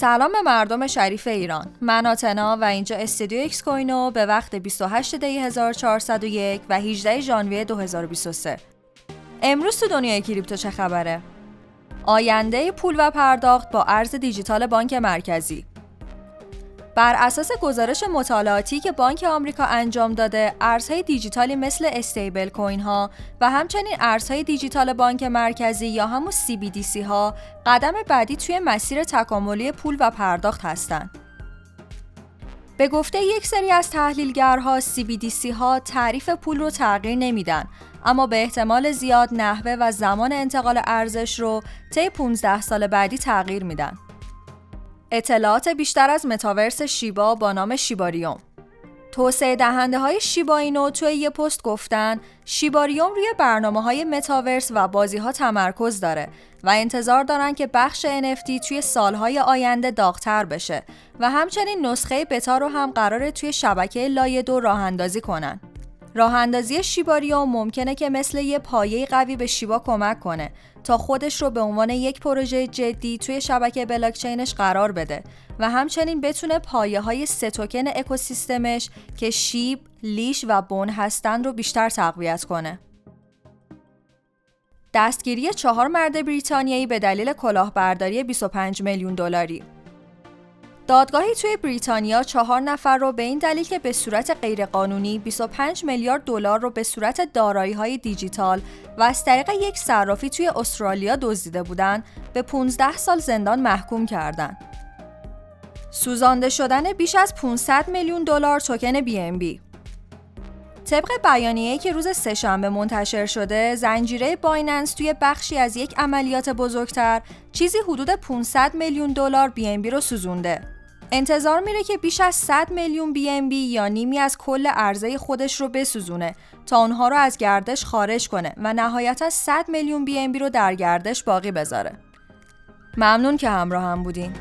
سلام به مردم شریف ایران. من آتنا و اینجا استودیو اکس کوینو به وقت 28 دی 1401 و 18 ژانویه 2023 امروز تو دنیای کریپتو چه خبره؟ آینده پول و پرداخت با ارز دیجیتال بانک مرکزی. بر اساس گزارش مطالعاتی که بانک آمریکا انجام داده، ارزهای دیجیتالی مثل stablecoin ها و همچنین ارزهای دیجیتال بانک مرکزی یا همون CBDC ها قدم بعدی توی مسیر تکاملی پول و پرداخت هستند. به گفته یک سری از تحلیلگرها CBDC ها تعریف پول رو تغییر نمیدن اما به احتمال زیاد نحوه و زمان انتقال ارزش رو طی 15 سال بعدی تغییر میدن. اطلاعات بیشتر از متاورس شیبا با نام شیباریوم توسعه دهنده های شیبا اینو توی یه پست گفتن شیباریوم روی برنامه های متاورس و بازی ها تمرکز داره و انتظار دارن که بخش NFT توی سالهای آینده داغتر بشه و همچنین نسخه بتا رو هم قراره توی شبکه لایه دو راه اندازی کنن. راه اندازی شیباریوم ممکنه که مثل یه پایه قوی به شیبا کمک کنه تا خودش رو به عنوان یک پروژه جدی توی شبکه بلاکچینش قرار بده و همچنین بتونه پایه های ستوکن اکوسیستمش که شیب، لیش و بون هستن رو بیشتر تقویت کنه. دستگیری چهار مرد بریتانیایی به دلیل کلاهبرداری 25 میلیون دلاری دادگاهی توی بریتانیا چهار نفر رو به این دلیل که به صورت غیرقانونی 25 میلیارد دلار رو به صورت دارایی های دیجیتال و از طریق یک صرافی توی استرالیا دزدیده بودند به 15 سال زندان محکوم کردند. سوزانده شدن بیش از 500 میلیون دلار توکن بی طبق بیانیه‌ای که روز سهشنبه منتشر شده، زنجیره بایننس توی بخشی از یک عملیات بزرگتر چیزی حدود 500 میلیون دلار بی رو سوزونده. انتظار میره که بیش از 100 میلیون بی ام بی یا نیمی از کل عرضه خودش رو بسوزونه تا اونها رو از گردش خارج کنه و نهایتا 100 میلیون بی ام بی رو در گردش باقی بذاره. ممنون که همراه هم بودین.